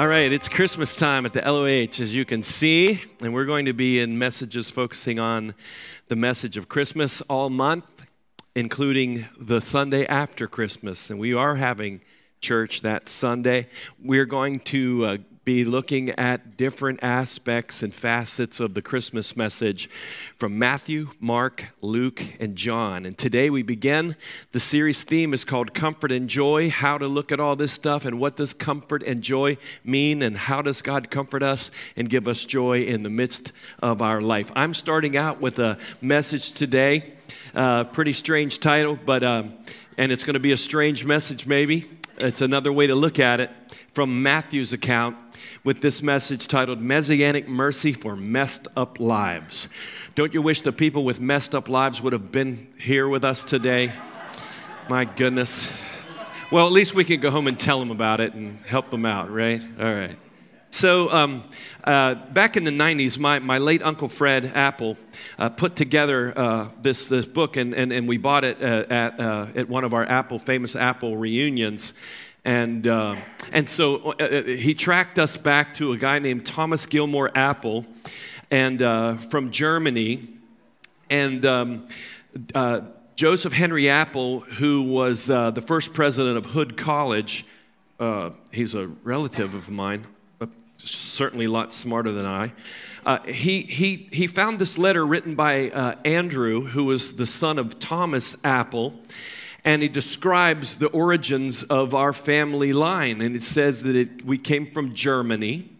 All right, it's Christmas time at the LOH, as you can see, and we're going to be in messages focusing on the message of Christmas all month, including the Sunday after Christmas. And we are having church that Sunday. We're going to uh, be looking at different aspects and facets of the Christmas message from Matthew, Mark, Luke, and John. And today we begin. The series theme is called Comfort and Joy How to look at all this stuff and what does comfort and joy mean, and how does God comfort us and give us joy in the midst of our life. I'm starting out with a message today. Uh, pretty strange title, but um, and it's going to be a strange message, maybe. It's another way to look at it from Matthew's account with this message titled Messianic Mercy for Messed Up Lives. Don't you wish the people with messed up lives would have been here with us today? My goodness. Well, at least we can go home and tell them about it and help them out, right? All right. So, um, uh, back in the 90s, my, my late Uncle Fred Apple uh, put together uh, this, this book, and, and, and we bought it uh, at, uh, at one of our Apple, famous Apple reunions. And, uh, and so uh, uh, he tracked us back to a guy named Thomas Gilmore Apple and, uh, from Germany. And um, uh, Joseph Henry Apple, who was uh, the first president of Hood College, he's a relative of mine, but certainly a lot smarter than I. he, he, he found this letter written by Andrew, who was the son of Thomas Apple and he describes the origins of our family line. And it says that it, we came from Germany.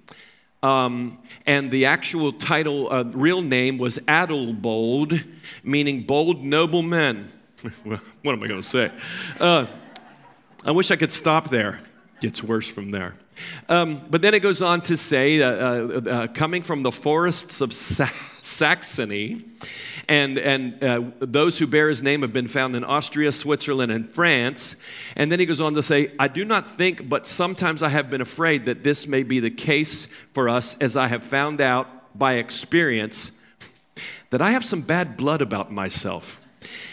Um, and the actual title, uh, real name was Adelbold, meaning bold noblemen. what am I going to say? Uh, I wish I could stop there. Gets worse from there. Um, but then it goes on to say, uh, uh coming from the forests of Sa- Saxony, and, and uh, those who bear his name have been found in Austria, Switzerland, and France. And then he goes on to say, I do not think, but sometimes I have been afraid that this may be the case for us, as I have found out by experience that I have some bad blood about myself.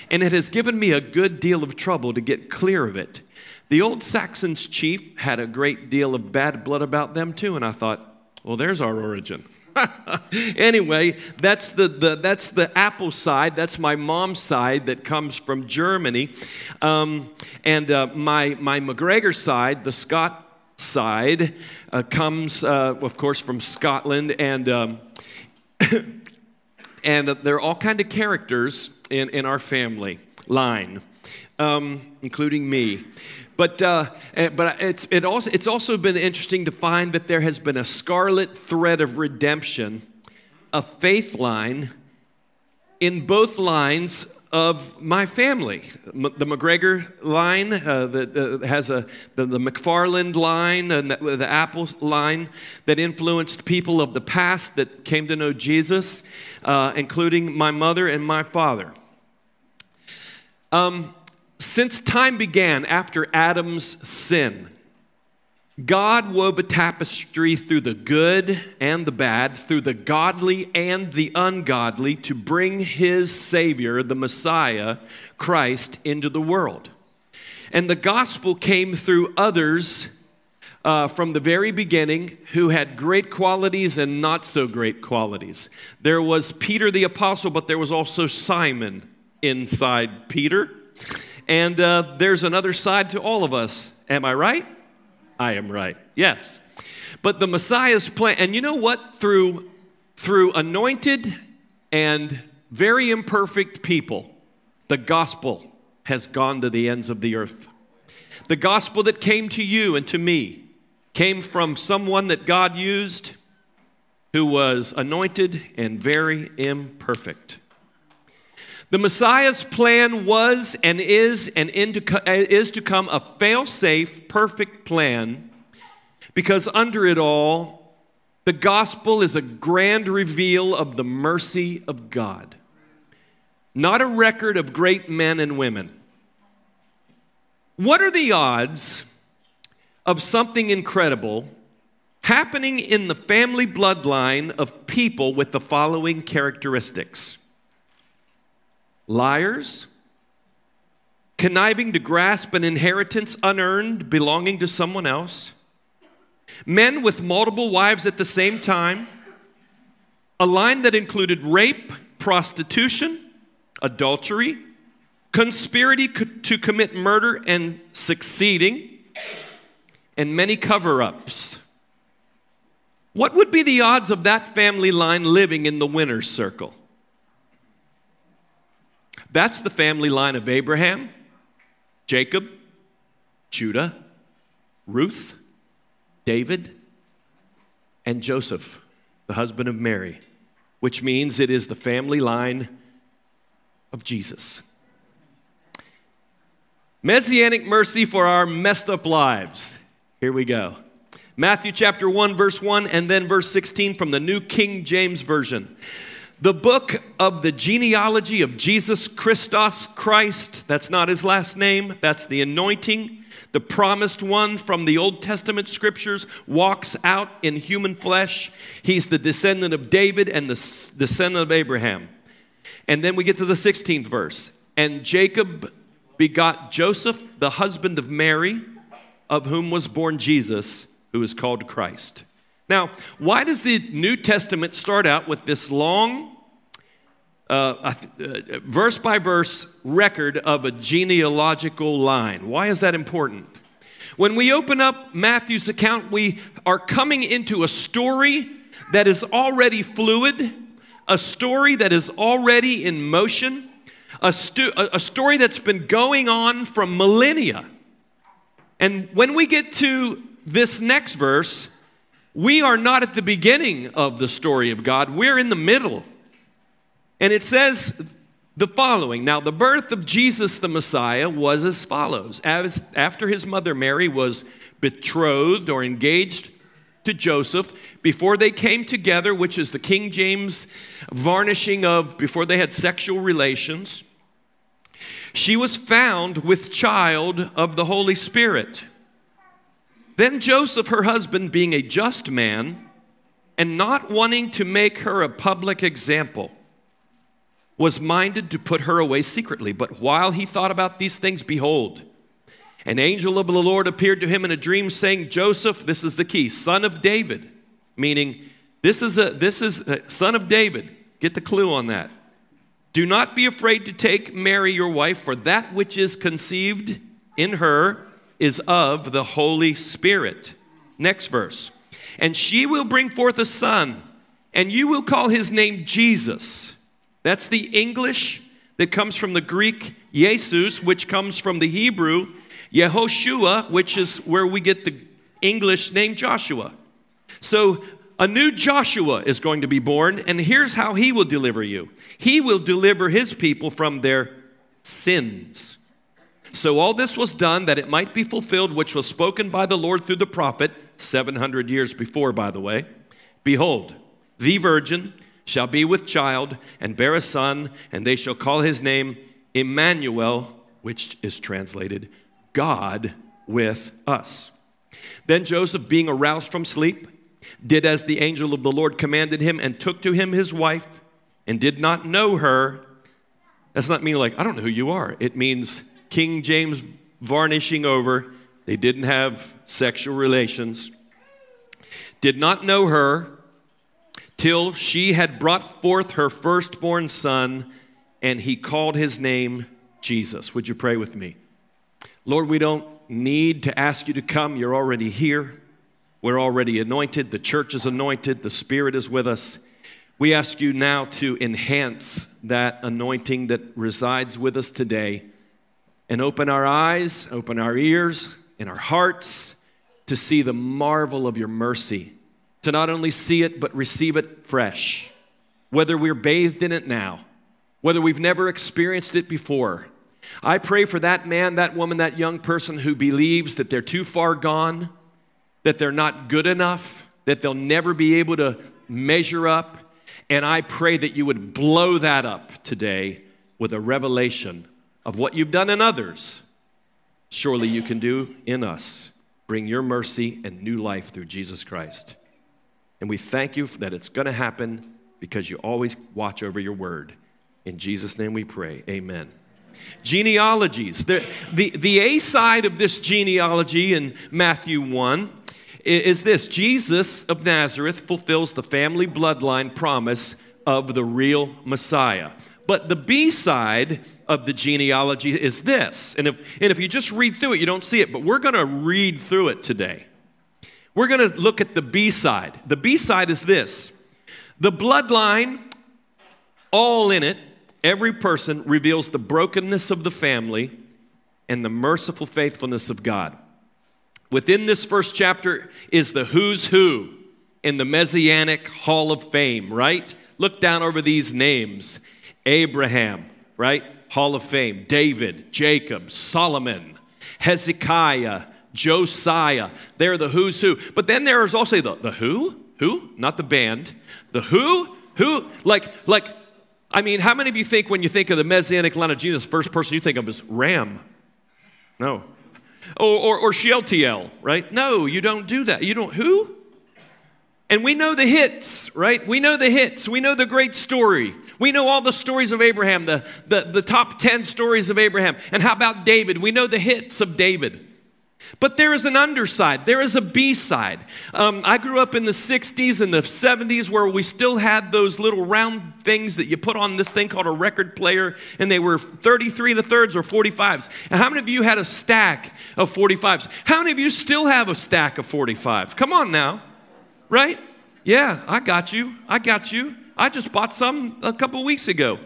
And it has given me a good deal of trouble to get clear of it. The old Saxons chief had a great deal of bad blood about them too, and I thought, well, there's our origin. anyway, that's the, the, that's the Apple side. That's my mom's side that comes from Germany. Um, and uh, my, my McGregor side, the Scott side, uh, comes, uh, of course, from Scotland. And, um, and there are all kind of characters in, in our family line, um, including me. But, uh, eh, but it's, it also, it's also been interesting to find that there has been a scarlet thread of redemption, a faith line in both lines of my family. The McGregor line uh, that uh, has a, the, the McFarland line and the, the Apple line that influenced people of the past that came to know Jesus, uh, including my mother and my father. Um, since time began after Adam's sin, God wove a tapestry through the good and the bad, through the godly and the ungodly, to bring his Savior, the Messiah, Christ, into the world. And the gospel came through others uh, from the very beginning who had great qualities and not so great qualities. There was Peter the apostle, but there was also Simon inside Peter. And uh, there's another side to all of us. Am I right? I am right. Yes. But the Messiah's plan, and you know what? Through, through anointed and very imperfect people, the gospel has gone to the ends of the earth. The gospel that came to you and to me came from someone that God used who was anointed and very imperfect. The Messiah's plan was and is and uh, is to come a fail-safe, perfect plan because under it all, the gospel is a grand reveal of the mercy of God, not a record of great men and women. What are the odds of something incredible happening in the family bloodline of people with the following characteristics liars, conniving to grasp an inheritance unearned belonging to someone else, men with multiple wives at the same time, a line that included rape, prostitution, adultery, conspiracy to commit murder and succeeding, and many cover ups. What would be the odds of that family line living in the winner's circle? That's the family line of Abraham, Jacob, Judah, Ruth, David, and Joseph, the husband of Mary, which means it is the family line of Jesus. Messianic mercy for our messed up lives. Here we go. Matthew chapter 1, verse 1, and then verse 16 from the New King James Version. The book of the genealogy of Jesus Christos Christ, that's not his last name, that's the anointing. The promised one from the Old Testament scriptures walks out in human flesh. He's the descendant of David and the descendant of Abraham. And then we get to the 16th verse. And Jacob begot Joseph, the husband of Mary, of whom was born Jesus, who is called Christ. Now, why does the New Testament start out with this long, uh, uh, verse by verse record of a genealogical line? Why is that important? When we open up Matthew's account, we are coming into a story that is already fluid, a story that is already in motion, a, stu- a story that's been going on from millennia. And when we get to this next verse, we are not at the beginning of the story of God, we're in the middle. And it says the following Now, the birth of Jesus the Messiah was as follows. As, after his mother Mary was betrothed or engaged to Joseph, before they came together, which is the King James varnishing of before they had sexual relations, she was found with child of the Holy Spirit. Then Joseph, her husband, being a just man, and not wanting to make her a public example, was minded to put her away secretly. But while he thought about these things, behold, an angel of the Lord appeared to him in a dream, saying, Joseph, this is the key, son of David, meaning this is a this is a son of David. Get the clue on that. Do not be afraid to take Mary your wife, for that which is conceived in her is of the Holy Spirit. Next verse. And she will bring forth a son, and you will call his name Jesus. That's the English that comes from the Greek Jesus, which comes from the Hebrew Yehoshua, which is where we get the English name Joshua. So a new Joshua is going to be born, and here's how he will deliver you he will deliver his people from their sins. So all this was done that it might be fulfilled, which was spoken by the Lord through the prophet, 700 years before, by the way. Behold, the virgin shall be with child and bear a son, and they shall call his name Emmanuel, which is translated God with us. Then Joseph, being aroused from sleep, did as the angel of the Lord commanded him, and took to him his wife, and did not know her. That's not mean like, I don't know who you are. It means King James varnishing over. They didn't have sexual relations. Did not know her till she had brought forth her firstborn son, and he called his name Jesus. Would you pray with me? Lord, we don't need to ask you to come. You're already here. We're already anointed. The church is anointed. The Spirit is with us. We ask you now to enhance that anointing that resides with us today and open our eyes, open our ears, and our hearts to see the marvel of your mercy, to not only see it, but receive it fresh, whether we're bathed in it now, whether we've never experienced it before. I pray for that man, that woman, that young person who believes that they're too far gone, that they're not good enough, that they'll never be able to measure up. And I pray that you would blow that up today with a revelation of what you've done in others. Surely you can do in us. bring your mercy and new life through Jesus Christ. And we thank you that it's going to happen because you always watch over your word. In Jesus' name we pray. Amen. Genealogies. The, the, the A side of this genealogy in Matthew 1 is this Jesus of Nazareth fulfills the family bloodline promise of the real Messiah. But the B side of the genealogy is this. And if, and if you just read through it, you don't see it, but we're going to read through it today. We're going to look at the B side. The B side is this the bloodline, all in it, every person reveals the brokenness of the family and the merciful faithfulness of God. Within this first chapter is the who's who in the Messianic Hall of Fame, right? Look down over these names Abraham, right? Hall of Fame. David, Jacob, Solomon, Hezekiah, Josiah. They're the who's who. But then there is also the, the who? Who? Not the band. The who? Who? Like, like, I mean, how many of you think when you think of the Messianic line of Jesus, first person you think of is Ram? No. Or, or, or Shealtiel, right? No, you don't do that. You don't, who? And we know the hits, right? We know the hits. We know the great story. We know all the stories of Abraham, the, the, the top 10 stories of Abraham. And how about David? We know the hits of David. But there is an underside, there is a B side. Um, I grew up in the 60s and the 70s where we still had those little round things that you put on this thing called a record player, and they were 33 to thirds or 45s. And how many of you had a stack of 45s? How many of you still have a stack of 45s? Come on now, right? Yeah, I got you. I got you. I just bought some a couple weeks ago.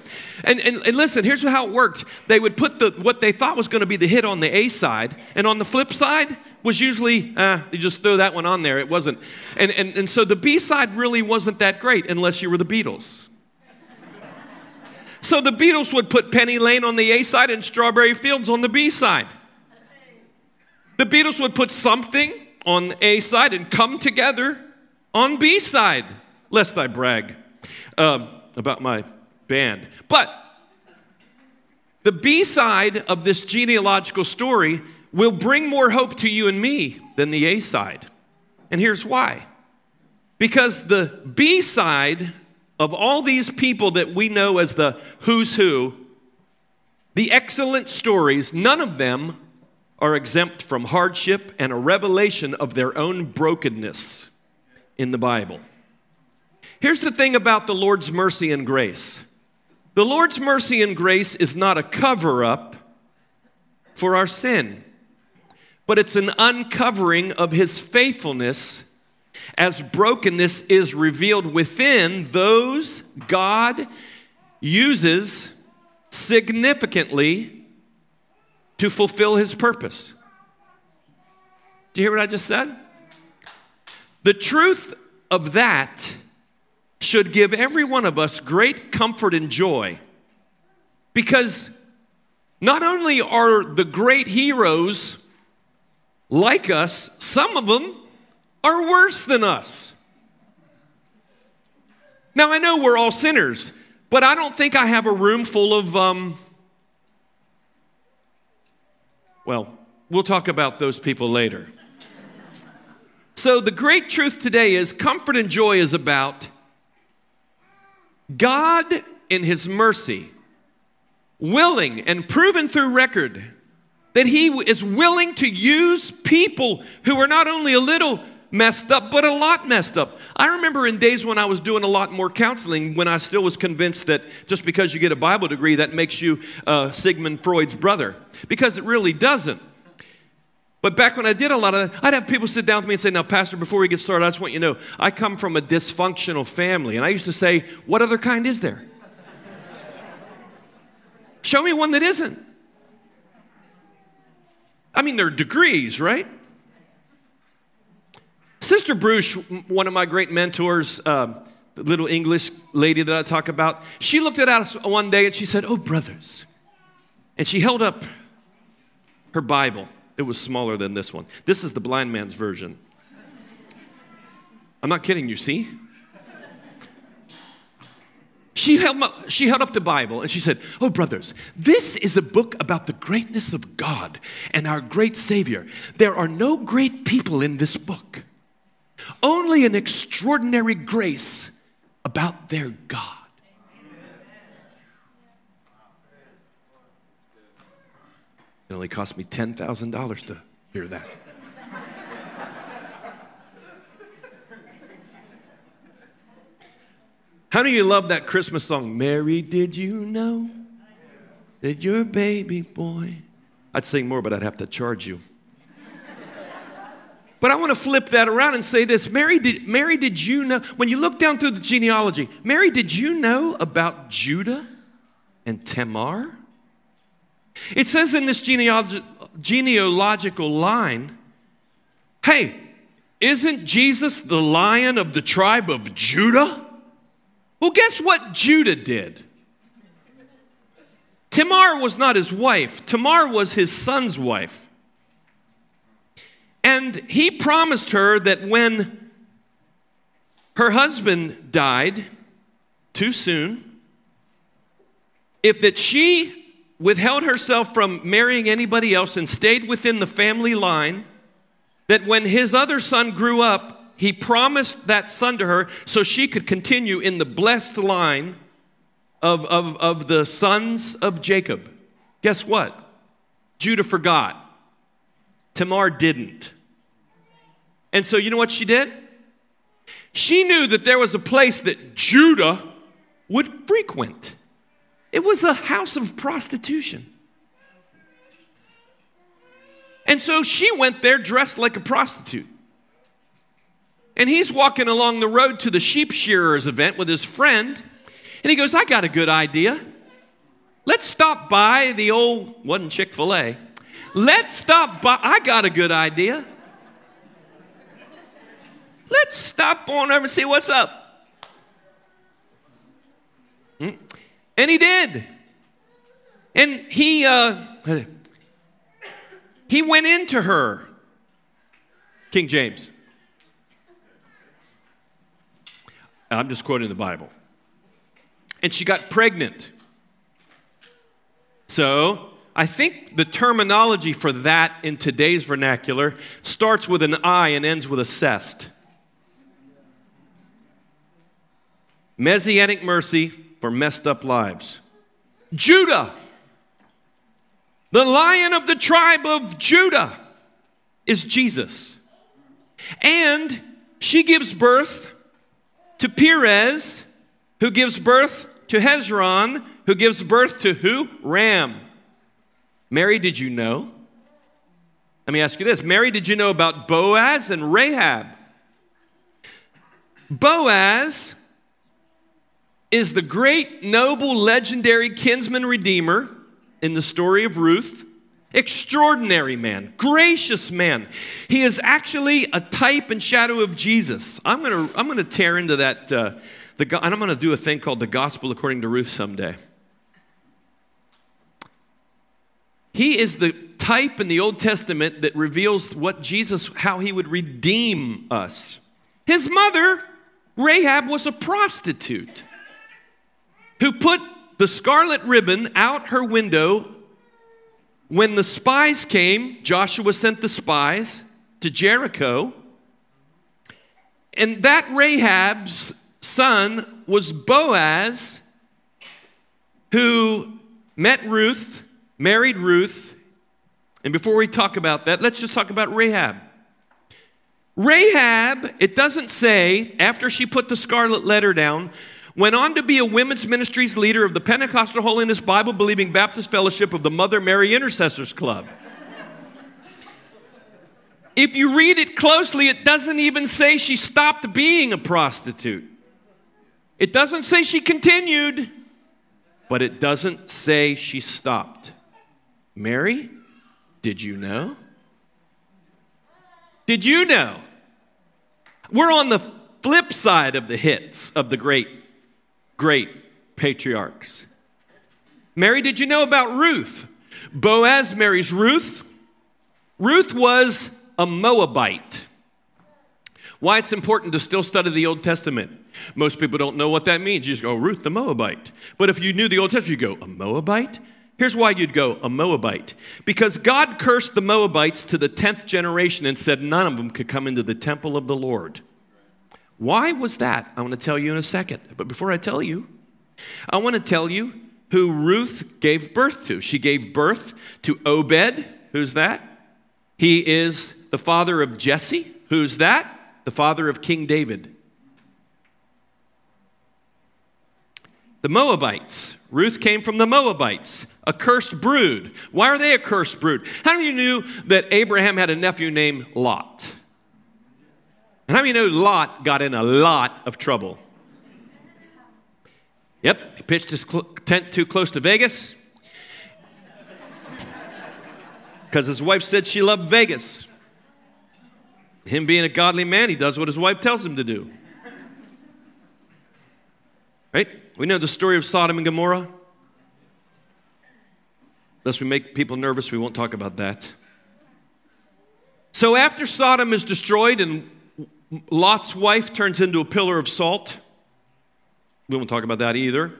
And, and, and, listen, here's how it worked. They would put the, what they thought was going to be the hit on the A side, and on the flip side was usually, uh, you just throw that one on there. It wasn't. And, and, and so the B side really wasn't that great unless you were the Beatles. So the Beatles would put Penny Lane on the A side and Strawberry Fields on the B side. The Beatles would put something on A side and come together on B side, lest I brag um, about my band. But the B side of this genealogical story will bring more hope to you and me than the A side. And here's why because the B side of all these people that we know as the who's who, the excellent stories, none of them are exempt from hardship and a revelation of their own brokenness in the Bible. Here's the thing about the Lord's mercy and grace the Lord's mercy and grace is not a cover up for our sin, but it's an uncovering of His faithfulness as brokenness is revealed within those God uses significantly to fulfill His purpose. Do you hear what I just said? The truth of that should give every one of us great comfort and joy because not only are the great heroes like us, some of them are worse than us. Now, I know we're all sinners, but I don't think I have a room full of, um, well, we'll talk about those people later. So, the great truth today is comfort and joy is about God, in His mercy, willing and proven through record that He is willing to use people who are not only a little messed up, but a lot messed up. I remember in days when I was doing a lot more counseling, when I still was convinced that just because you get a Bible degree, that makes you uh, Sigmund Freud's brother, because it really doesn't. But back when I did a lot of that, I'd have people sit down with me and say, Now, Pastor, before we get started, I just want you to know I come from a dysfunctional family. And I used to say, What other kind is there? Show me one that isn't. I mean, there are degrees, right? Sister Bruce, one of my great mentors, uh, the little English lady that I talk about, she looked at us one day and she said, Oh, brothers. And she held up her Bible. It was smaller than this one. This is the blind man's version. I'm not kidding you, see? she held, up, she held up the Bible and she said, Oh, brothers, this is a book about the greatness of God and our great Savior. There are no great people in this book, only an extraordinary grace about their God. It only cost me $10,000 to hear that. How do you love that Christmas song? Mary, did you know that your baby boy? I'd sing more, but I'd have to charge you. But I want to flip that around and say this Mary did, Mary, did you know? When you look down through the genealogy, Mary, did you know about Judah and Tamar? It says in this genealog- genealogical line hey, isn't Jesus the lion of the tribe of Judah? Well, guess what Judah did? Tamar was not his wife, Tamar was his son's wife. And he promised her that when her husband died too soon, if that she withheld herself from marrying anybody else and stayed within the family line, that when his other son grew up, he promised that son to her so she could continue in the blessed line of, of, of the sons of Jacob. Guess what? Judah forgot. Tamar didn't. And so, you know what she did? She knew that there was a place that Judah would frequent. It was a house of prostitution. And so she went there dressed like a prostitute. And he's walking along the road to the sheep shearers event with his friend. And he goes, I got a good idea. Let's stop by the old, wasn't Chick fil A. Let's stop by, I got a good idea. Let's stop on over and see what's up. And he did. And he, uh, he went into her, King James. I'm just quoting the Bible. And she got pregnant. So, I think the terminology for that in today's vernacular starts with an I and ends with a cest. Messianic mercy for messed up lives. Judah, the lion of the tribe of Judah, is Jesus. And she gives birth to Perez, who gives birth to Hezron, who gives birth to who? Ram. Mary, did you know? Let me ask you this Mary, did you know about Boaz and Rahab? Boaz is the great, noble, legendary kinsman redeemer in the story of Ruth. Extraordinary man, gracious man. He is actually a type and shadow of Jesus. I'm gonna, I'm gonna tear into that, uh, the, and I'm gonna do a thing called the Gospel according to Ruth someday. He is the type in the Old Testament that reveals what Jesus, how he would redeem us. His mother, Rahab, was a prostitute who put the scarlet ribbon out her window when the spies came. Joshua sent the spies to Jericho. And that Rahab's son was Boaz, who met Ruth, married Ruth. And before we talk about that, let's just talk about Rahab. Rahab, it doesn't say, after she put the scarlet letter down, went on to be a women's ministries leader of the Pentecostal Holiness Bible Believing Baptist Fellowship of the Mother Mary Intercessors Club. If you read it closely, it doesn't even say she stopped being a prostitute. It doesn't say she continued, but it doesn't say she stopped. Mary, did you know? Did you know? We're on the flip side of the hits of the great great patriarchs. Mary, did you know about Ruth? Boaz marries Ruth. Ruth was a Moabite. Why it's important to still study the Old Testament. Most people don't know what that means. You just go, Ruth the Moabite. But if you knew the Old Testament, you go, a Moabite? Here's why you'd go, a Moabite. Because God cursed the Moabites to the 10th generation and said none of them could come into the temple of the Lord. Why was that? I want to tell you in a second. But before I tell you, I want to tell you who Ruth gave birth to. She gave birth to Obed. Who's that? He is the father of Jesse. Who's that? The father of King David. The Moabites. Ruth came from the Moabites, a cursed brood. Why are they a cursed brood? How many of you knew that Abraham had a nephew named Lot? And how many know Lot got in a lot of trouble? Yep, he pitched his cl- tent too close to Vegas because his wife said she loved Vegas. Him being a godly man, he does what his wife tells him to do. Right? We know the story of Sodom and Gomorrah. Unless we make people nervous, we won't talk about that. So after Sodom is destroyed and Lot's wife turns into a pillar of salt, we won't talk about that either.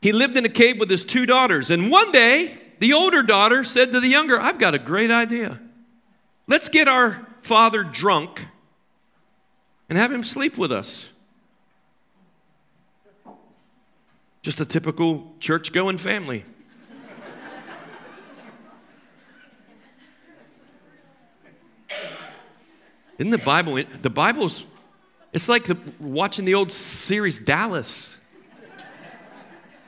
He lived in a cave with his two daughters, and one day the older daughter said to the younger, I've got a great idea. Let's get our father drunk and have him sleep with us. Just a typical church going family. In the Bible, the Bible's, it's like the, watching the old series Dallas.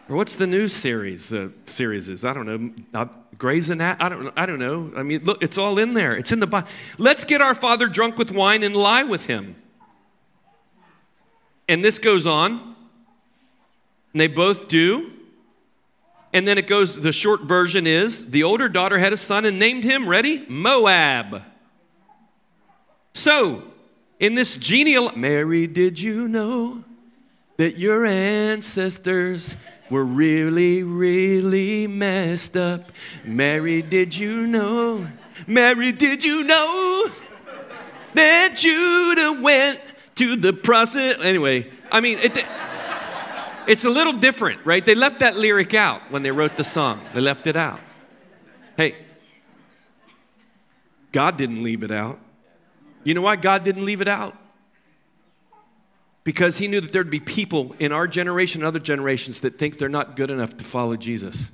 Or what's the new series? Uh, series is I don't know. Uh, Grey's Anatomy. I don't. I don't know. I mean, look, it's all in there. It's in the Bible. Let's get our father drunk with wine and lie with him. And this goes on. And they both do. And then it goes. The short version is the older daughter had a son and named him. Ready? Moab. So, in this genial, Mary, did you know that your ancestors were really, really messed up. Mary, did you know? Mary, did you know that Judah went to the prostitute? Anyway, I mean, it, it's a little different, right? They left that lyric out when they wrote the song. They left it out. Hey, God didn't leave it out. You know why God didn't leave it out? because he knew that there'd be people in our generation and other generations that think they're not good enough to follow Jesus,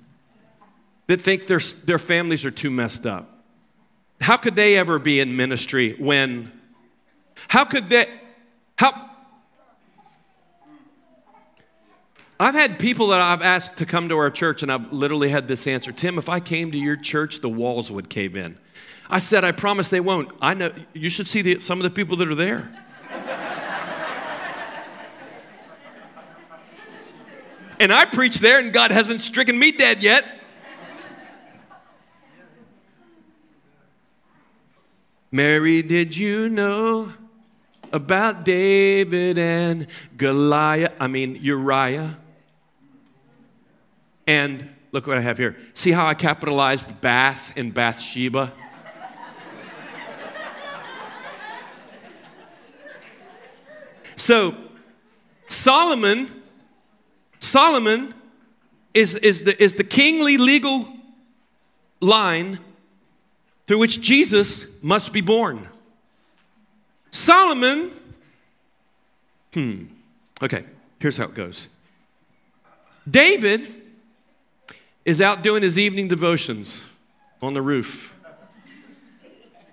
that think their, their families are too messed up. How could they ever be in ministry when, how could they, how, I've had people that I've asked to come to our church, and I've literally had this answer Tim, if I came to your church, the walls would cave in. I said, I promise they won't. I know, you should see the, some of the people that are there. And I preach there, and God hasn't stricken me dead yet. Mary, did you know about David and Goliath? I mean, Uriah. And look what I have here. See how I capitalized Bath and Bathsheba? So, Solomon Solomon is, is, the, is the kingly legal line through which Jesus must be born. Solomon, hmm, okay, here's how it goes. David is out doing his evening devotions on the roof.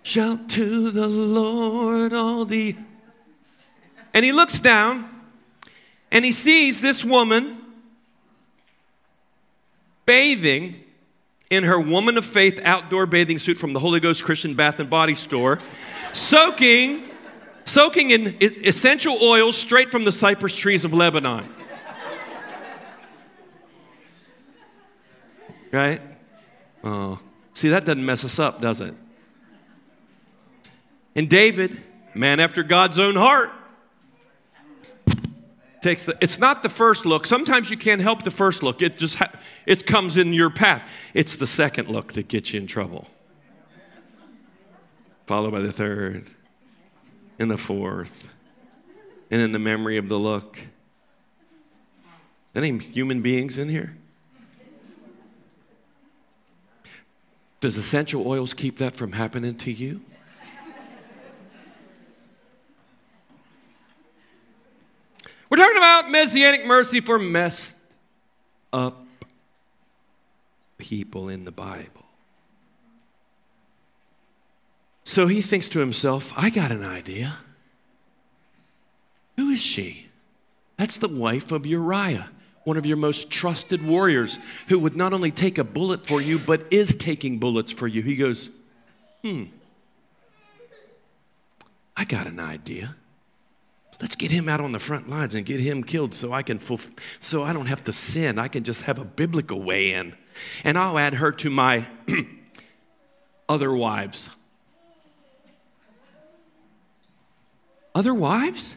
Shout to the Lord, all the. And he looks down and he sees this woman bathing in her woman of faith outdoor bathing suit from the Holy Ghost Christian Bath and Body Store, soaking, soaking in essential oils straight from the cypress trees of Lebanon. Right? Oh, see, that doesn't mess us up, does it? And David, man after God's own heart, takes the, it's not the first look. Sometimes you can't help the first look. It just ha, it comes in your path. It's the second look that gets you in trouble. Followed by the third and the fourth And then the memory of the look. Any human beings in here? Does essential oils keep that from happening to you? We're talking about messianic mercy for messed up people in the Bible. So he thinks to himself, I got an idea. Who is she? That's the wife of Uriah, one of your most trusted warriors, who would not only take a bullet for you, but is taking bullets for you. He goes, Hmm, I got an idea. Let's get him out on the front lines and get him killed so I can fulf- so I don't have to sin. I can just have a biblical way in. And I'll add her to my other wives. Other wives?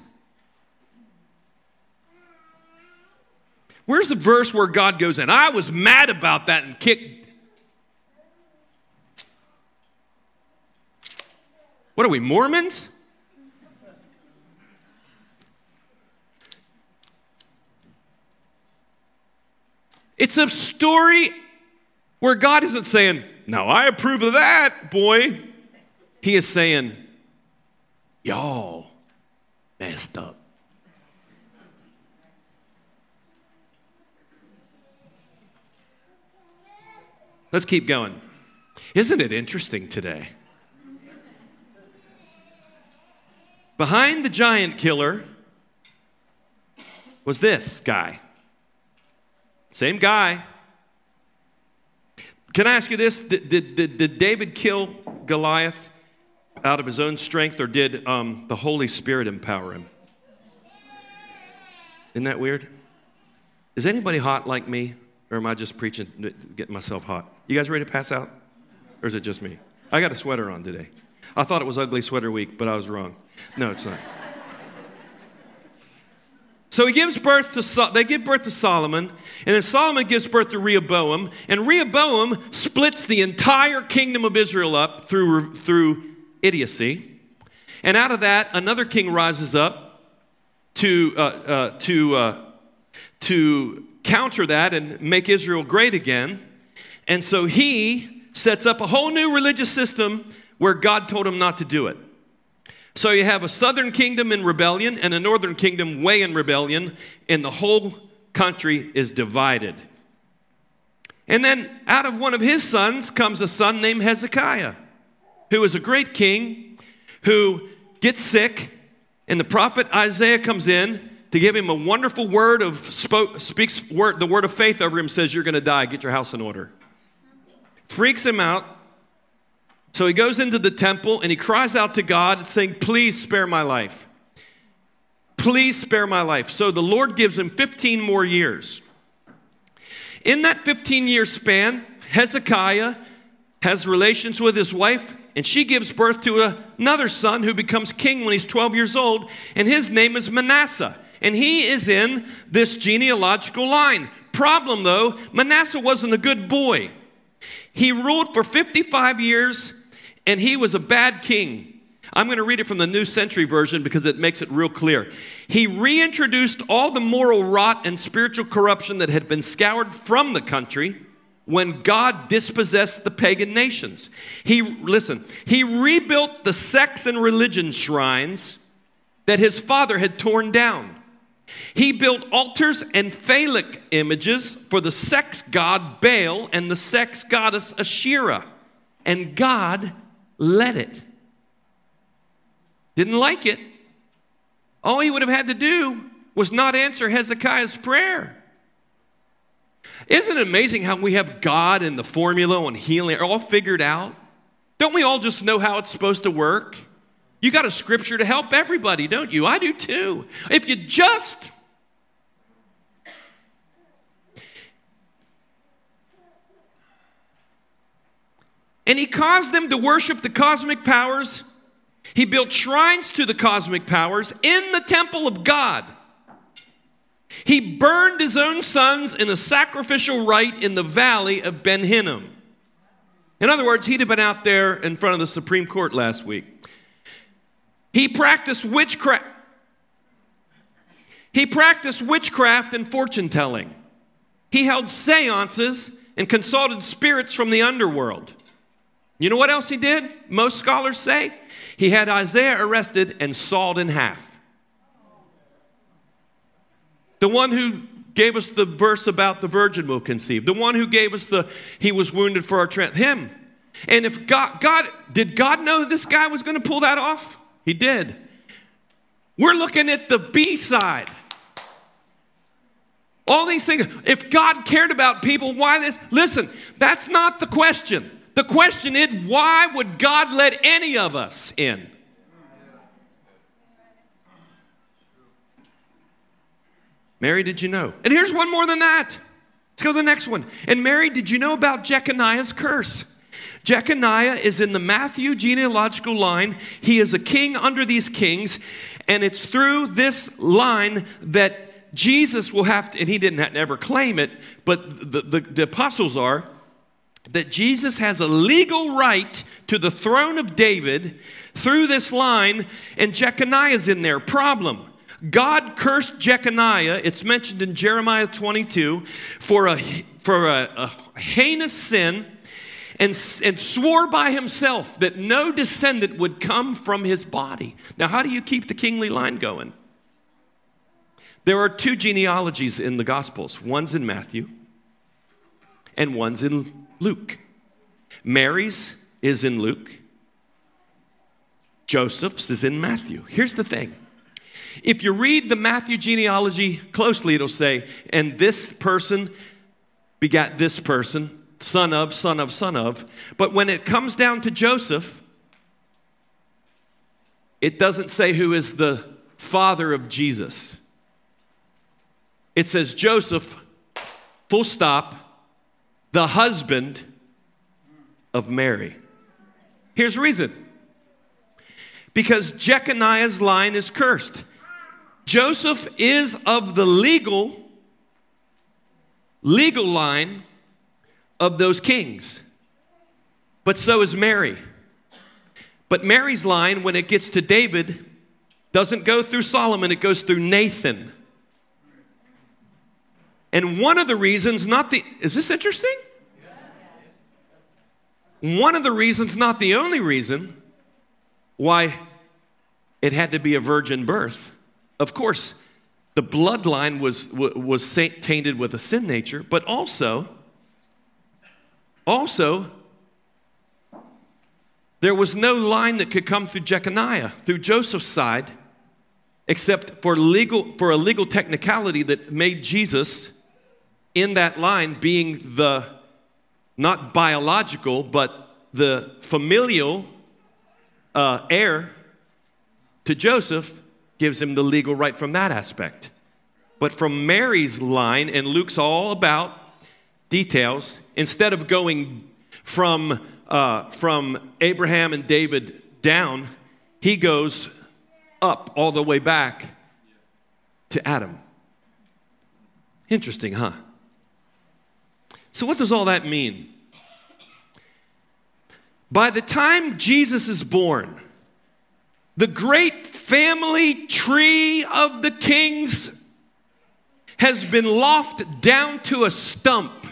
Where's the verse where God goes in? I was mad about that and kicked. What are we, Mormons? It's a story where God isn't saying, Now I approve of that, boy. He is saying, Y'all messed up. Let's keep going. Isn't it interesting today? Behind the giant killer was this guy. Same guy. Can I ask you this? Did, did, did, David kill Goliath out of his own strength, or did um, the Holy Spirit empower him? Isn't that weird? Is anybody hot like me, or am I just preaching, getting myself hot? You guys ready to pass out? Or is it just me? I got a sweater on today. I thought it was ugly sweater week, but I was wrong. No, it's not. So he gives birth to they give birth to Solomon, and then Solomon gives birth to Rehoboam, and Rehoboam splits the entire kingdom of Israel up through through idiocy, and out of that another king rises up to uh, uh, to uh, to counter that and make Israel great again, and so he sets up a whole new religious system where God told him not to do it. So you have a southern kingdom in rebellion and a northern kingdom way in rebellion, and the whole country is divided. And then out of one of his sons comes a son named Hezekiah, who is a great king who gets sick, and the prophet Isaiah comes in to give him a wonderful word of spoke, speaks word, the word of faith over him, says, You're gonna die, get your house in order. Freaks him out, so he goes into the temple and he cries out to God, saying, Please spare my life. Please spare my life. So the Lord gives him 15 more years. In that 15 year span, Hezekiah has relations with his wife, and she gives birth to another son who becomes king when he's 12 years old, and his name is Manasseh. And he is in this genealogical line. Problem though, Manasseh wasn't a good boy. He ruled for 55 years and he was a bad king. I'm going to read it from the New Century Version because it makes it real clear. He reintroduced all the moral rot and spiritual corruption that had been scoured from the country when God dispossessed the pagan nations. He, listen, he rebuilt the sex and religion shrines that his father had torn down. He built altars and phallic images for the sex god Baal and the sex goddess Asherah. And God let it. Didn't like it. All he would have had to do was not answer Hezekiah's prayer. Isn't it amazing how we have God and the formula on healing all figured out? Don't we all just know how it's supposed to work? You got a scripture to help everybody, don't you? I do too. If you just And he caused them to worship the cosmic powers. He built shrines to the cosmic powers in the temple of God. He burned his own sons in a sacrificial rite in the valley of Ben Hinnom. In other words, he'd have been out there in front of the Supreme Court last week. He practiced witchcraft. He practiced witchcraft and fortune telling. He held seances and consulted spirits from the underworld. You know what else he did? Most scholars say he had Isaiah arrested and sawed in half. The one who gave us the verse about the virgin will conceive, the one who gave us the he was wounded for our trans, him. And if God, God, did God know this guy was going to pull that off? He did. We're looking at the B side. All these things. If God cared about people, why this? Listen, that's not the question. The question is, why would God let any of us in? Mary, did you know? And here's one more than that. Let's go to the next one. And Mary, did you know about Jeconiah's curse? Jeconiah is in the Matthew genealogical line. He is a king under these kings, and it's through this line that Jesus will have to, and he didn't ever claim it, but the, the, the apostles are that Jesus has a legal right to the throne of David through this line, and Jeconiah's in there. Problem. God cursed Jeconiah, it's mentioned in Jeremiah 22, for a, for a, a heinous sin and, and swore by himself that no descendant would come from his body. Now, how do you keep the kingly line going? There are two genealogies in the Gospels one's in Matthew, and one's in Luke. Mary's is in Luke. Joseph's is in Matthew. Here's the thing. If you read the Matthew genealogy closely, it'll say, and this person begat this person, son of, son of, son of. But when it comes down to Joseph, it doesn't say who is the father of Jesus. It says Joseph, full stop, the husband of Mary. Here's the reason because Jeconiah's line is cursed. Joseph is of the legal legal line of those kings. But so is Mary. But Mary's line when it gets to David doesn't go through Solomon, it goes through Nathan. And one of the reasons, not the, is this interesting? One of the reasons, not the only reason, why it had to be a virgin birth. Of course, the bloodline was, was tainted with a sin nature, but also, also, there was no line that could come through Jeconiah, through Joseph's side, except for legal for a legal technicality that made Jesus in that line being the not biological, but the familial uh, heir to Joseph gives him the legal right from that aspect. But from Mary's line, and Luke's all about details, instead of going from, uh, from Abraham and David down, he goes up all the way back to Adam. Interesting, huh? So, what does all that mean? By the time Jesus is born, the great family tree of the kings has been lofted down to a stump.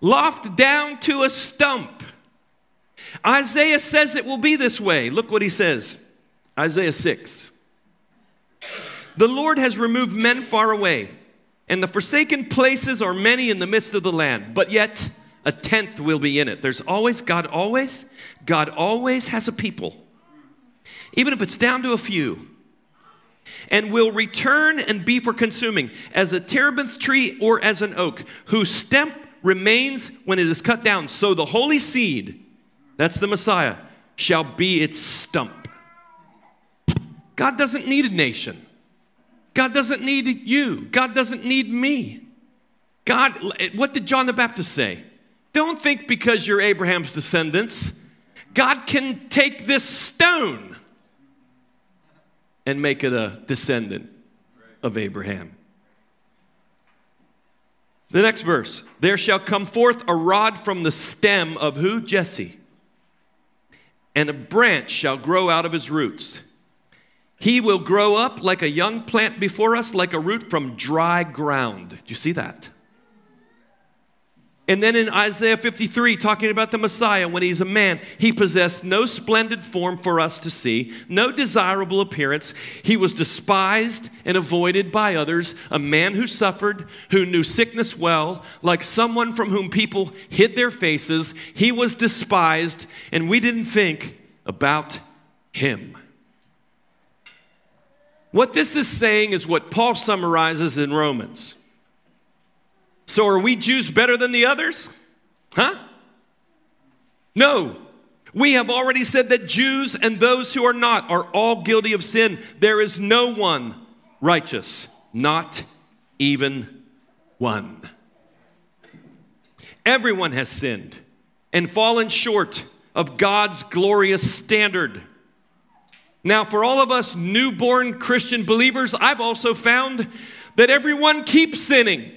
Lofted down to a stump. Isaiah says it will be this way. Look what he says Isaiah 6. The Lord has removed men far away and the forsaken places are many in the midst of the land, but yet a tenth will be in it. There's always, God always, God always has a people, even if it's down to a few, and will return and be for consuming, as a terebinth tree or as an oak, whose stem remains when it is cut down. So the holy seed, that's the Messiah, shall be its stump. God doesn't need a nation. God doesn't need you. God doesn't need me. God, what did John the Baptist say? Don't think because you're Abraham's descendants, God can take this stone and make it a descendant of Abraham. The next verse there shall come forth a rod from the stem of who? Jesse. And a branch shall grow out of his roots He will grow up like a young plant before us, like a root from dry ground. Do you see that? And then in Isaiah 53, talking about the Messiah, when he's a man, he possessed no splendid form for us to see, no desirable appearance. He was despised and avoided by others, a man who suffered, who knew sickness well, like someone from whom people hid their faces. He was despised, and we didn't think about him. What this is saying is what Paul summarizes in Romans. So are we Jews better than the others? Huh? No. We have already said that Jews and those who are not are all guilty of sin. There is no one righteous, not even one. Everyone has sinned and fallen short of God's glorious standard. Now, for all of us newborn Christian believers, I've also found that everyone keeps sinning.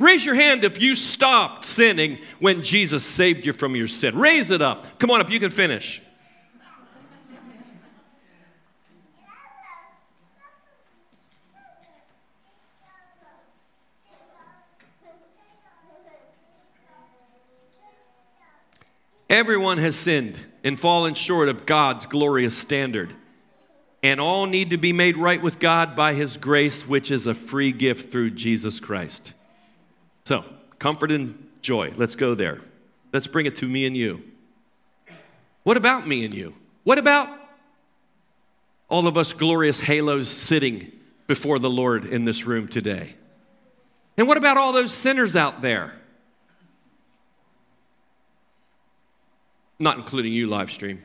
Raise your hand if you stopped sinning when Jesus saved you from your sin. Raise it up. Come on up, you can finish. Everyone has sinned and fallen short of God's glorious standard. And all need to be made right with God by His grace, which is a free gift through Jesus Christ. So, comfort and joy. Let's go there. Let's bring it to me and you. What about me and you? What about all of us glorious halos sitting before the Lord in this room today? And what about all those sinners out there? Not including you, live stream.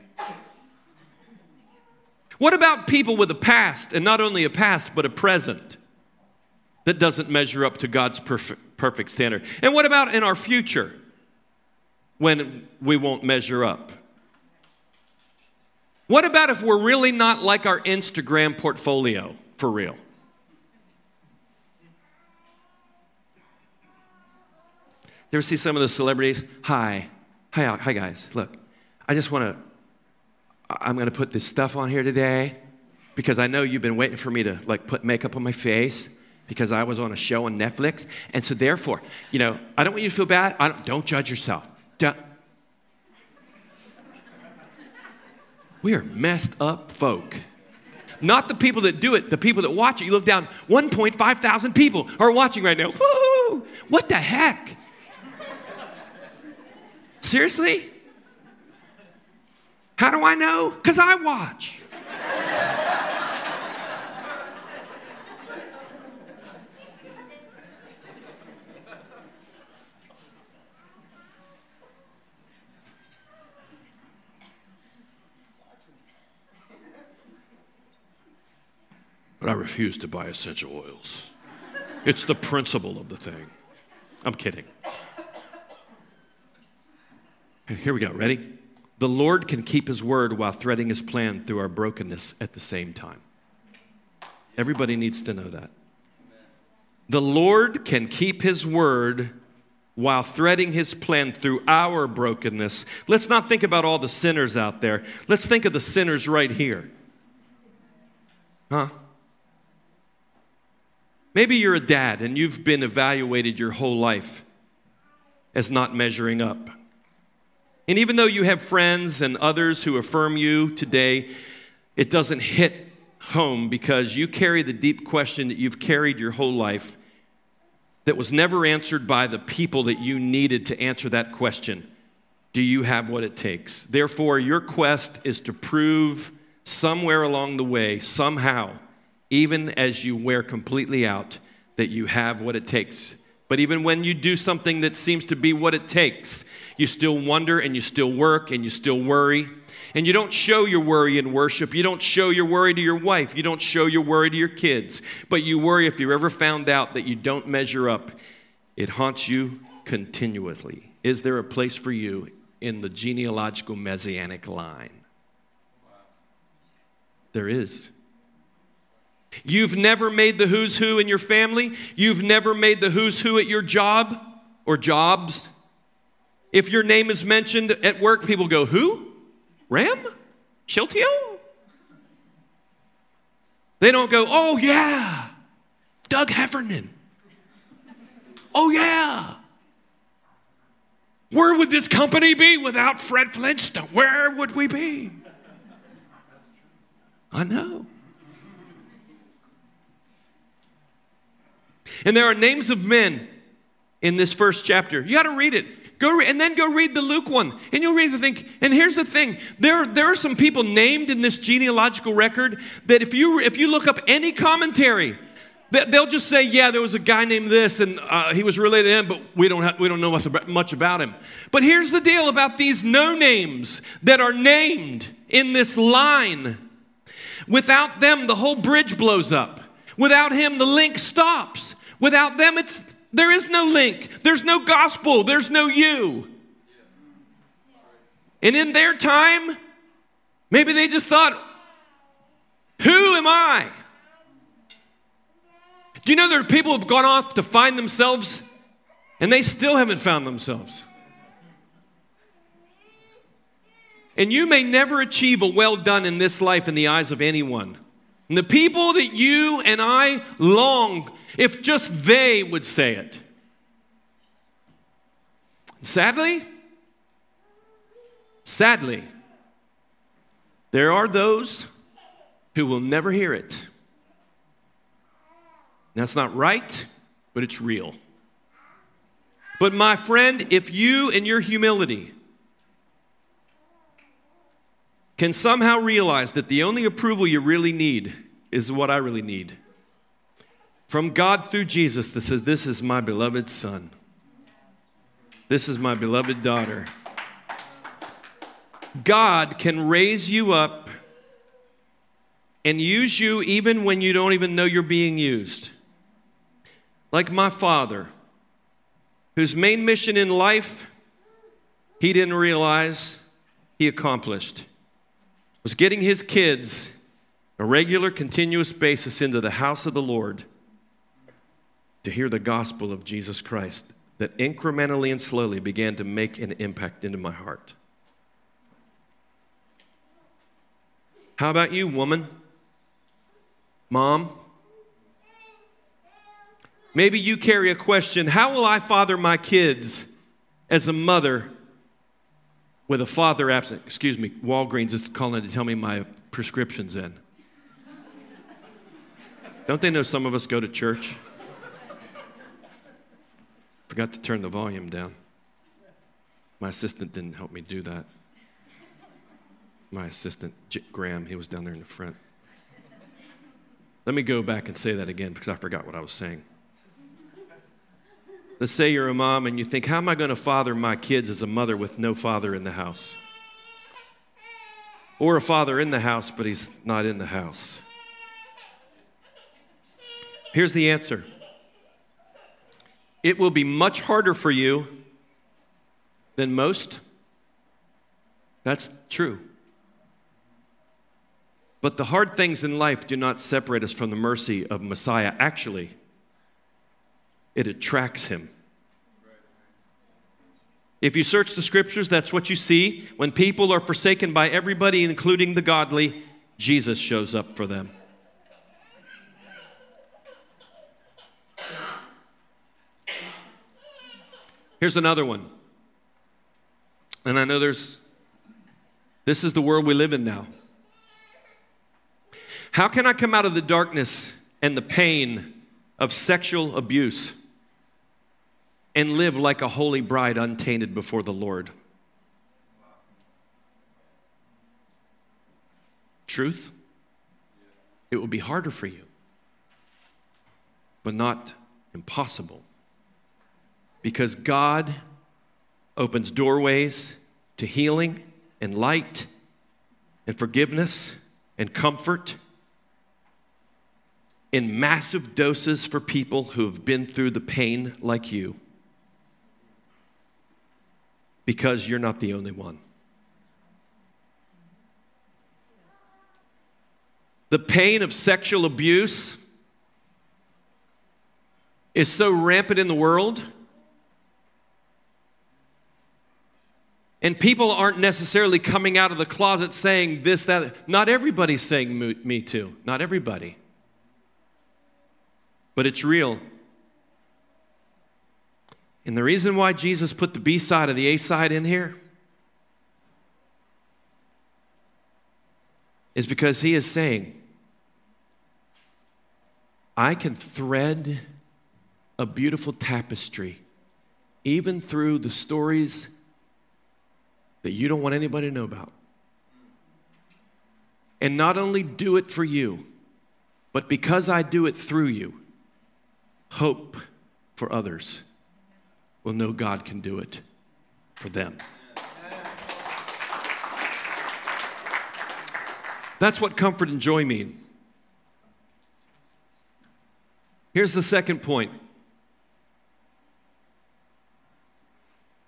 What about people with a past, and not only a past, but a present that doesn't measure up to God's perfect? perfect standard. And what about in our future when we won't measure up? What about if we're really not like our Instagram portfolio for real? You ever see some of the celebrities? Hi, hi, hi, guys. Look, I just want to. I'm going to put this stuff on here today because I know you've been waiting for me to like put makeup on my face because I was on a show on Netflix. And so, therefore, you know, I don't want you to feel bad. Don't, don't, judge yourself. Don't. We are messed up folk. Not the people that do it, the people that watch it. You look down, 1.5 thousand people are watching right now. Woo! What the heck? Seriously? How do I know? Because I watch. but I refuse to buy essential oils. It's the principle of the thing. I'm kidding. Here we go. Ready? The Lord can keep his word while threading his plan through our brokenness at the same time. Everybody needs to know that. The Lord can keep his word while threading his plan through our brokenness. Let's not think about all the sinners out there. Let's think of the sinners right here. Huh? Maybe you're a dad and you've been evaluated your whole life as not measuring up. And even though you have friends and others who affirm you today, it doesn't hit home because you carry the deep question that you've carried your whole life that was never answered by the people that you needed to answer that question. Do you have what it takes? Therefore, your quest is to prove somewhere along the way, somehow, even as you wear completely out, that you have what it takes. But even when you do something that seems to be what it takes, you still wonder and you still work and you still worry. And you don't show your worry in worship. You don't show your worry to your wife. You don't show your worry to your kids. But you worry if you're ever found out that you don't measure up. It haunts you continually. Is there a place for you in the genealogical messianic line? There is. You've never made the who's who in your family. You've never made the who's who at your job or jobs. If your name is mentioned at work, people go, Who? Ram? Shiltio? They don't go, oh yeah, Doug Heffernan. Oh yeah. Where would this company be without Fred Flintstone? Where would we be? I know. And there are names of men in this first chapter. You got to read it. Go re- and then go read the Luke one, and you'll read the thing. And here's the thing: there, there are some people named in this genealogical record that if you if you look up any commentary, they'll just say, "Yeah, there was a guy named this, and uh, he was related to him, but we don't have, we don't know much about him." But here's the deal about these no names that are named in this line. Without them, the whole bridge blows up. Without him, the link stops. Without them, it's there is no link. There's no gospel. There's no you. And in their time, maybe they just thought, who am I? Do you know there are people who've gone off to find themselves and they still haven't found themselves? And you may never achieve a well done in this life in the eyes of anyone. And the people that you and I long if just they would say it. Sadly, sadly, there are those who will never hear it. That's not right, but it's real. But my friend, if you in your humility can somehow realize that the only approval you really need is what I really need from God through Jesus that says, This is my beloved son. This is my beloved daughter. God can raise you up and use you even when you don't even know you're being used. Like my father, whose main mission in life he didn't realize he accomplished was getting his kids a regular, continuous basis into the house of the Lord to hear the gospel of Jesus Christ that incrementally and slowly began to make an impact into my heart. How about you, woman? Mom? Maybe you carry a question How will I father my kids as a mother with a father absent? Excuse me, Walgreens is calling to tell me my prescription's in. Don't they know some of us go to church? Forgot to turn the volume down. My assistant didn't help me do that. My assistant, J- Graham, he was down there in the front. Let me go back and say that again because I forgot what I was saying. Let's say you're a mom and you think, how am I going to father my kids as a mother with no father in the house? Or a father in the house, but he's not in the house. Here's the answer it will be much harder for you than most. That's true. But the hard things in life do not separate us from the mercy of Messiah. Actually, it attracts him. If you search the scriptures, that's what you see. When people are forsaken by everybody, including the godly, Jesus shows up for them. Here's another one. And I know there's, this is the world we live in now. How can I come out of the darkness and the pain of sexual abuse and live like a holy bride untainted before the Lord? Truth? It will be harder for you, but not impossible because God opens doorways to healing and light and forgiveness and comfort in massive doses for people who have been through the pain like you because you're not the only one. The pain of sexual abuse is so rampant in the world And people aren't necessarily coming out of the closet saying this, that. Not everybody's saying me too. Not everybody. but it's real. And the reason why Jesus put the B side of the A side in here is because he is saying, I can thread a beautiful tapestry even through the stories that you don't want anybody to know about. And not only do it for you, but because I do it through you, hope for others will know God can do it for them. That's what comfort and joy mean. Here's the second point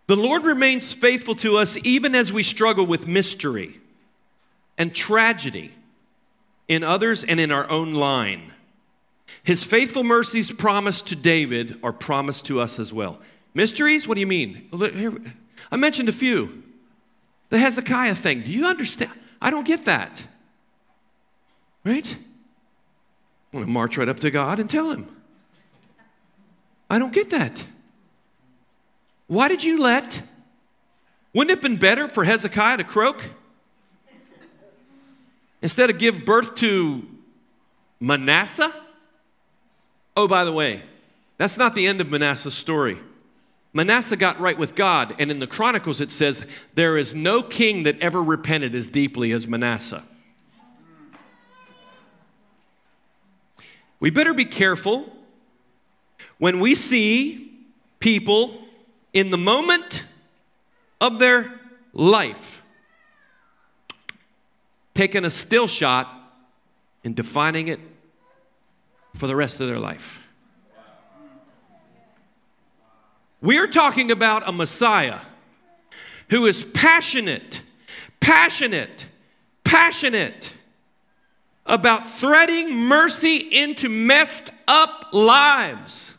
The Lord remains faithful to us even as we struggle with mystery and tragedy in others and in our own line. His faithful mercies promised to David are promised to us as well. Mysteries? What do you mean? I mentioned a few. The Hezekiah thing. Do you understand? I don't get that. Right? I want to march right up to God and tell him. I don't get that. Why did you let? Wouldn't it have been better for Hezekiah to croak? Instead of give birth to Manasseh? Oh, by the way, that's not the end of Manasseh's story. Manasseh got right with God, and in the Chronicles it says, There is no king that ever repented as deeply as Manasseh. We better be careful when we see people in the moment of their life taking a still shot and defining it for the rest of their life. We're talking about a Messiah who is passionate, passionate, passionate about threading mercy into messed up lives.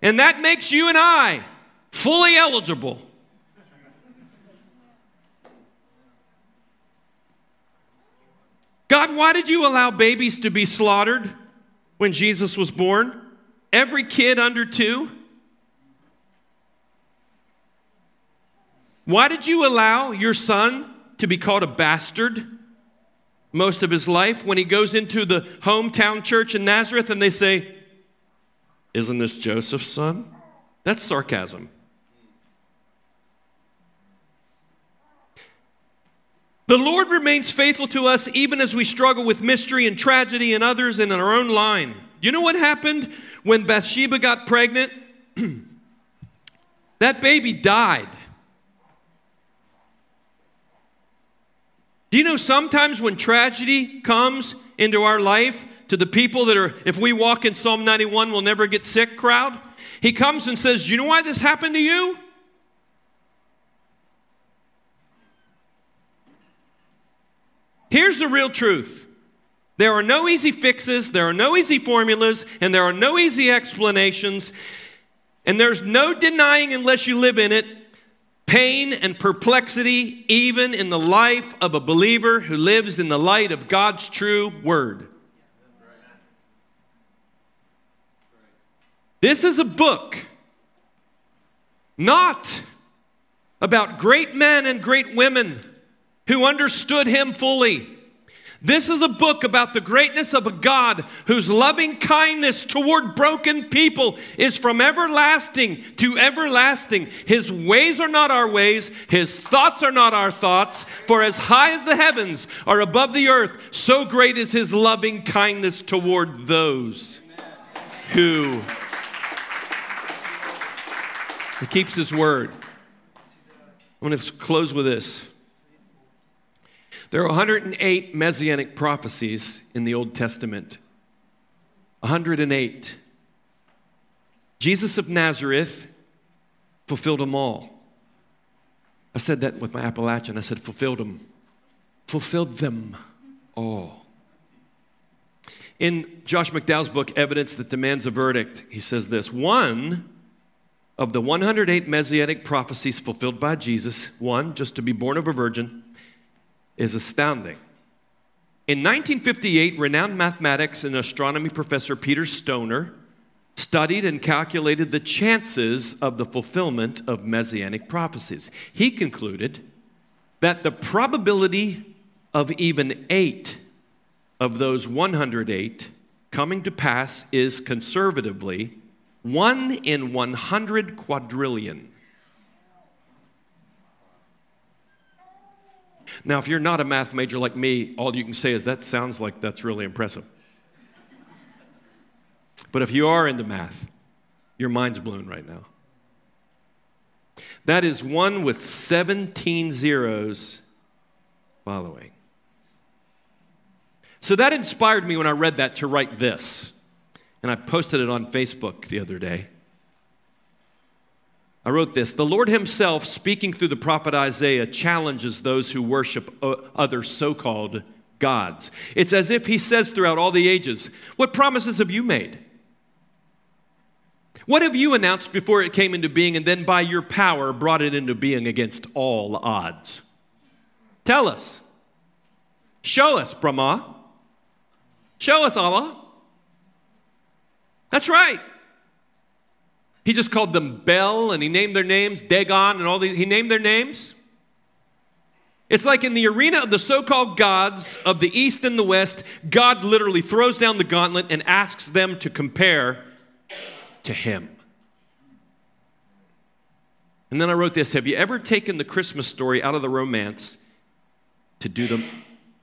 And that makes you and I fully eligible. God, why did you allow babies to be slaughtered when Jesus was born? Every kid under two? Why did you allow your son to be called a bastard most of his life when he goes into the hometown church in Nazareth and they say, Isn't this Joseph's son? That's sarcasm. The Lord remains faithful to us even as we struggle with mystery and tragedy and others and in our own line. You know what happened when Bathsheba got pregnant? that baby died. Do you know sometimes when tragedy comes into our life, to the people that are, if we walk in Psalm 91, we'll never get sick crowd, he comes and says, You know why this happened to you? Here's the real truth there are no easy fixes, there are no easy formulas, and there are no easy explanations. And there's no denying, unless you live in it, pain and perplexity, even in the life of a believer who lives in the light of God's true word. This is a book not about great men and great women who understood him fully. This is a book about the greatness of a God whose loving kindness toward broken people is from everlasting to everlasting. His ways are not our ways, His thoughts are not our thoughts. For as high as the heavens are above the earth, so great is His loving kindness toward those who. He keeps His word. I'm going to close with this. There are 108 messianic prophecies in the Old Testament. 108. Jesus of Nazareth fulfilled them all. I said that with my Appalachian. I said, fulfilled them. Fulfilled them all. In Josh McDowell's book, Evidence That Demands a Verdict, he says this One of the 108 messianic prophecies fulfilled by Jesus, one, just to be born of a virgin, is astounding. In 1958, renowned mathematics and astronomy professor Peter Stoner studied and calculated the chances of the fulfillment of messianic prophecies. He concluded that the probability of even eight of those 108 coming to pass is conservatively 1 in 100 quadrillion. Now, if you're not a math major like me, all you can say is that sounds like that's really impressive. But if you are into math, your mind's blown right now. That is one with 17 zeros following. So that inspired me when I read that to write this. And I posted it on Facebook the other day. I wrote this The Lord Himself, speaking through the prophet Isaiah, challenges those who worship uh, other so called gods. It's as if He says throughout all the ages, What promises have you made? What have you announced before it came into being and then by your power brought it into being against all odds? Tell us. Show us, Brahma. Show us, Allah. That's right. He just called them Bel and he named their names, Dagon and all these. He named their names. It's like in the arena of the so called gods of the East and the West, God literally throws down the gauntlet and asks them to compare to Him. And then I wrote this Have you ever taken the Christmas story out of the romance to do the,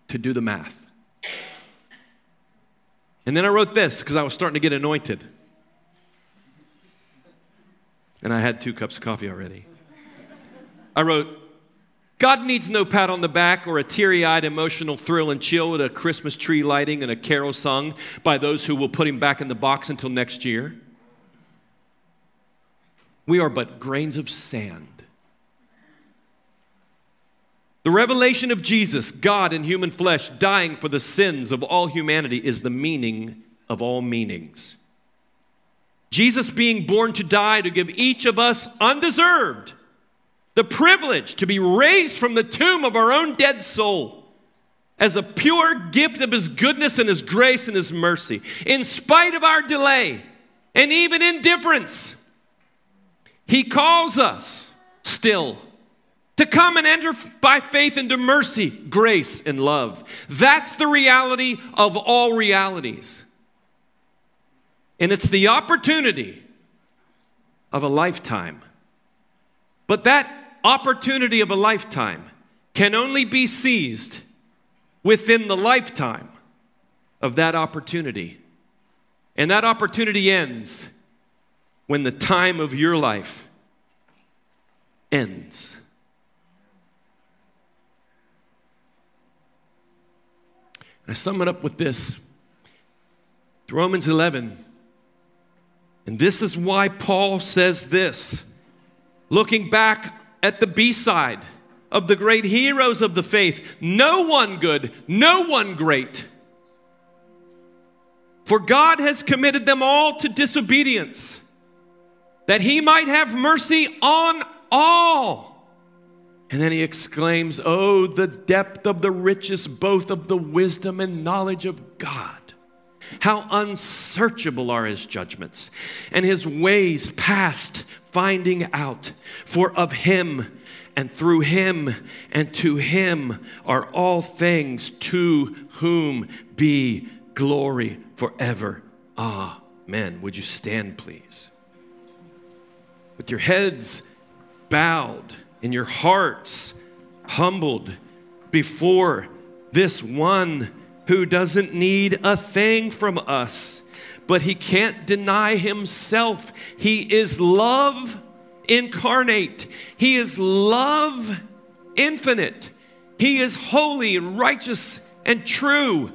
to do the math? And then I wrote this because I was starting to get anointed. And I had two cups of coffee already. I wrote, God needs no pat on the back or a teary eyed emotional thrill and chill at a Christmas tree lighting and a carol sung by those who will put him back in the box until next year. We are but grains of sand. The revelation of Jesus, God in human flesh, dying for the sins of all humanity, is the meaning of all meanings. Jesus being born to die to give each of us undeserved the privilege to be raised from the tomb of our own dead soul as a pure gift of His goodness and His grace and His mercy, in spite of our delay and even indifference. He calls us still to come and enter by faith into mercy, grace, and love. That's the reality of all realities. And it's the opportunity of a lifetime. But that opportunity of a lifetime can only be seized within the lifetime of that opportunity. And that opportunity ends when the time of your life ends. I sum it up with this Romans 11. And this is why Paul says this. Looking back at the B side of the great heroes of the faith, no one good, no one great. For God has committed them all to disobedience, that he might have mercy on all. And then he exclaims, Oh, the depth of the riches, both of the wisdom and knowledge of God. How unsearchable are his judgments, and his ways past finding out. For of him and through him and to him are all things, to whom be glory forever. Amen. Would you stand, please? With your heads bowed and your hearts humbled before this one who doesn't need a thing from us, but he can't deny himself. He is love incarnate, he is love infinite. He is holy and righteous and true.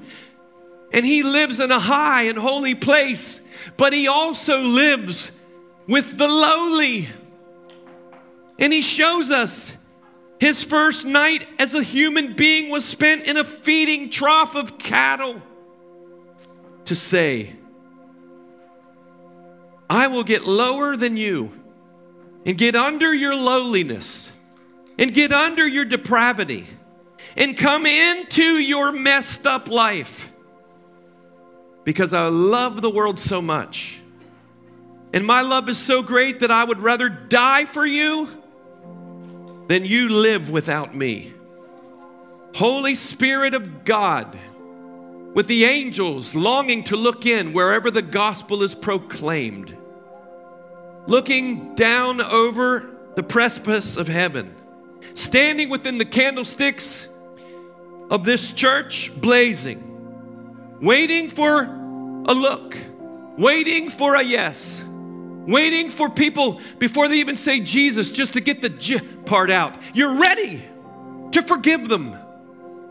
And he lives in a high and holy place, but he also lives with the lowly. And he shows us his first night as a human being was spent in a feeding trough of cattle to say, I will get lower than you and get under your lowliness and get under your depravity and come into your messed up life because I love the world so much. And my love is so great that I would rather die for you than you live without me. Holy Spirit of God, with the angels longing to look in wherever the gospel is proclaimed, looking down over the precipice of heaven, standing within the candlesticks of this church, blazing waiting for a look, waiting for a yes, waiting for people before they even say Jesus just to get the J part out. You're ready to forgive them.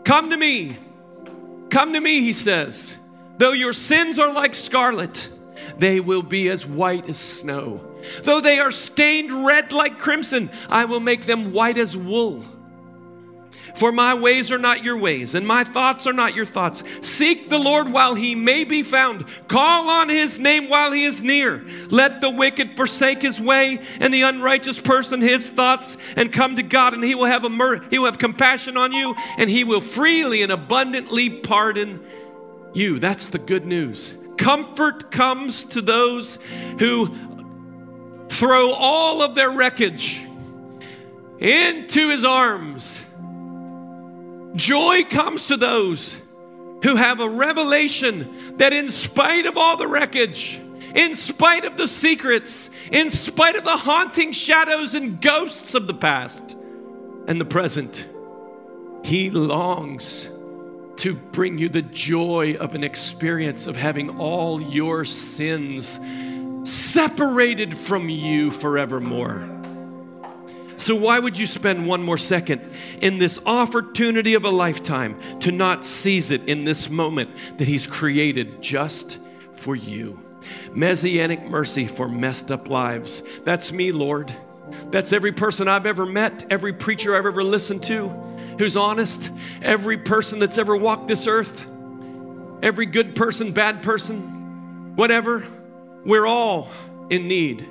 Come to me. Come to me, he says. Though your sins are like scarlet, they will be as white as snow. Though they are stained red like crimson, I will make them white as wool. For my ways are not your ways, and my thoughts are not your thoughts. Seek the Lord while he may be found. Call on his name while he is near. Let the wicked forsake his way, and the unrighteous person his thoughts, and come to God, and he will have a mer- he will have compassion on you, and he will freely and abundantly pardon you. That's the good news. Comfort comes to those who throw all of their wreckage into his arms Joy comes to those who have a revelation that, in spite of all the wreckage, in spite of the secrets, in spite of the haunting shadows and ghosts of the past and the present, He longs to bring you the joy of an experience of having all your sins separated from you forevermore. So, why would you spend one more second in this opportunity of a lifetime to not seize it in this moment that He's created just for you? Messianic mercy for messed up lives. That's me, Lord. That's every person I've ever met, every preacher I've ever listened to who's honest, every person that's ever walked this earth, every good person, bad person, whatever. We're all in need.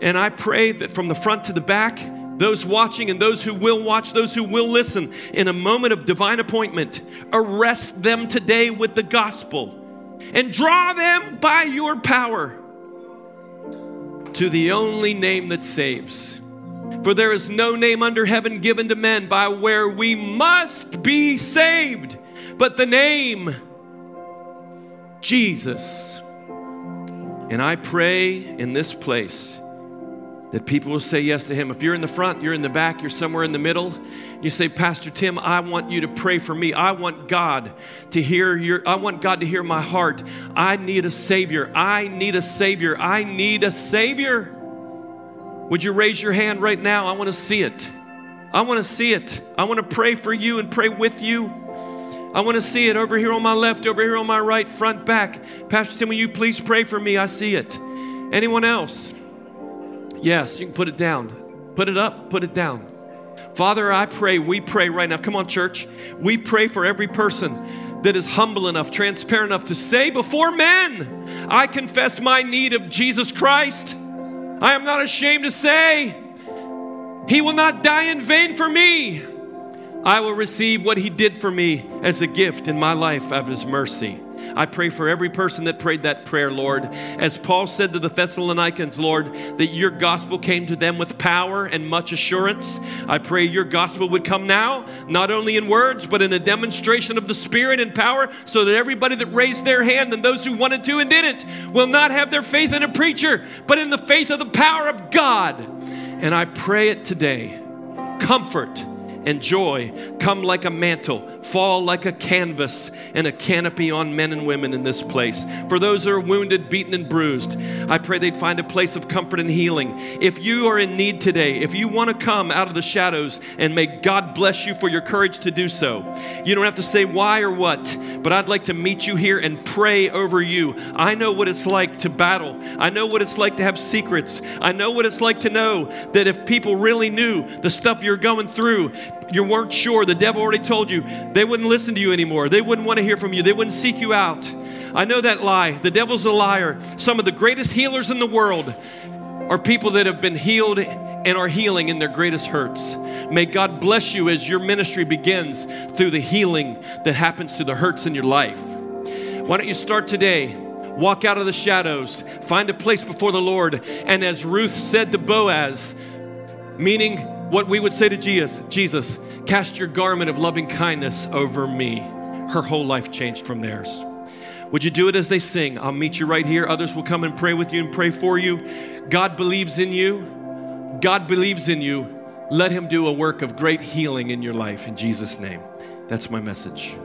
And I pray that from the front to the back, those watching and those who will watch, those who will listen, in a moment of divine appointment, arrest them today with the gospel and draw them by your power to the only name that saves. For there is no name under heaven given to men by where we must be saved, but the name Jesus. And I pray in this place that people will say yes to him. If you're in the front, you're in the back, you're somewhere in the middle, you say, Pastor Tim, I want you to pray for me. I want God to hear your, I want God to hear my heart. I need a Savior. I need a Savior. I need a Savior. Would you raise your hand right now? I want to see it. I want to see it. I want to pray for you and pray with you. I want to see it over here on my left, over here on my right, front, back. Pastor Tim, will you please pray for me? I see it. Anyone else? Yes, you can put it down. Put it up, put it down. Father, I pray, we pray right now. Come on, church. We pray for every person that is humble enough, transparent enough to say before men, I confess my need of Jesus Christ. I am not ashamed to say, He will not die in vain for me. I will receive what He did for me as a gift in my life of His mercy. I pray for every person that prayed that prayer, Lord. As Paul said to the Thessalonians, Lord, that your gospel came to them with power and much assurance. I pray your gospel would come now, not only in words, but in a demonstration of the Spirit and power, so that everybody that raised their hand and those who wanted to and didn't will not have their faith in a preacher, but in the faith of the power of God. And I pray it today. Comfort and joy come like a mantle, fall like a canvas and a canopy on men and women in this place. For those who are wounded, beaten, and bruised, I pray they'd find a place of comfort and healing. If you are in need today, if you want to come out of the shadows and may God bless you for your courage to do so, you don't have to say why or what, but I'd like to meet you here and pray over you. I know what it's like to battle, I know what it's like to have secrets, I know what it's like to know that if people really knew the stuff you're going through, you weren't sure. The devil already told you they wouldn't listen to you anymore. They wouldn't want to hear from you. They wouldn't seek you out. I know that lie. The devil's a liar. Some of the greatest healers in the world are people that have been healed and are healing in their greatest hurts. May God bless you as your ministry begins through the healing that happens through the hurts in your life. Why don't you start today? Walk out of the shadows, find a place before the Lord, and as Ruth said to Boaz, meaning what we would say to Jesus, Jesus, cast your garment of loving kindness over me. Her whole life changed from theirs. Would you do it as they sing? I'll meet you right here. Others will come and pray with you and pray for you. God believes in you. God believes in you. Let Him do a work of great healing in your life in Jesus' name. That's my message.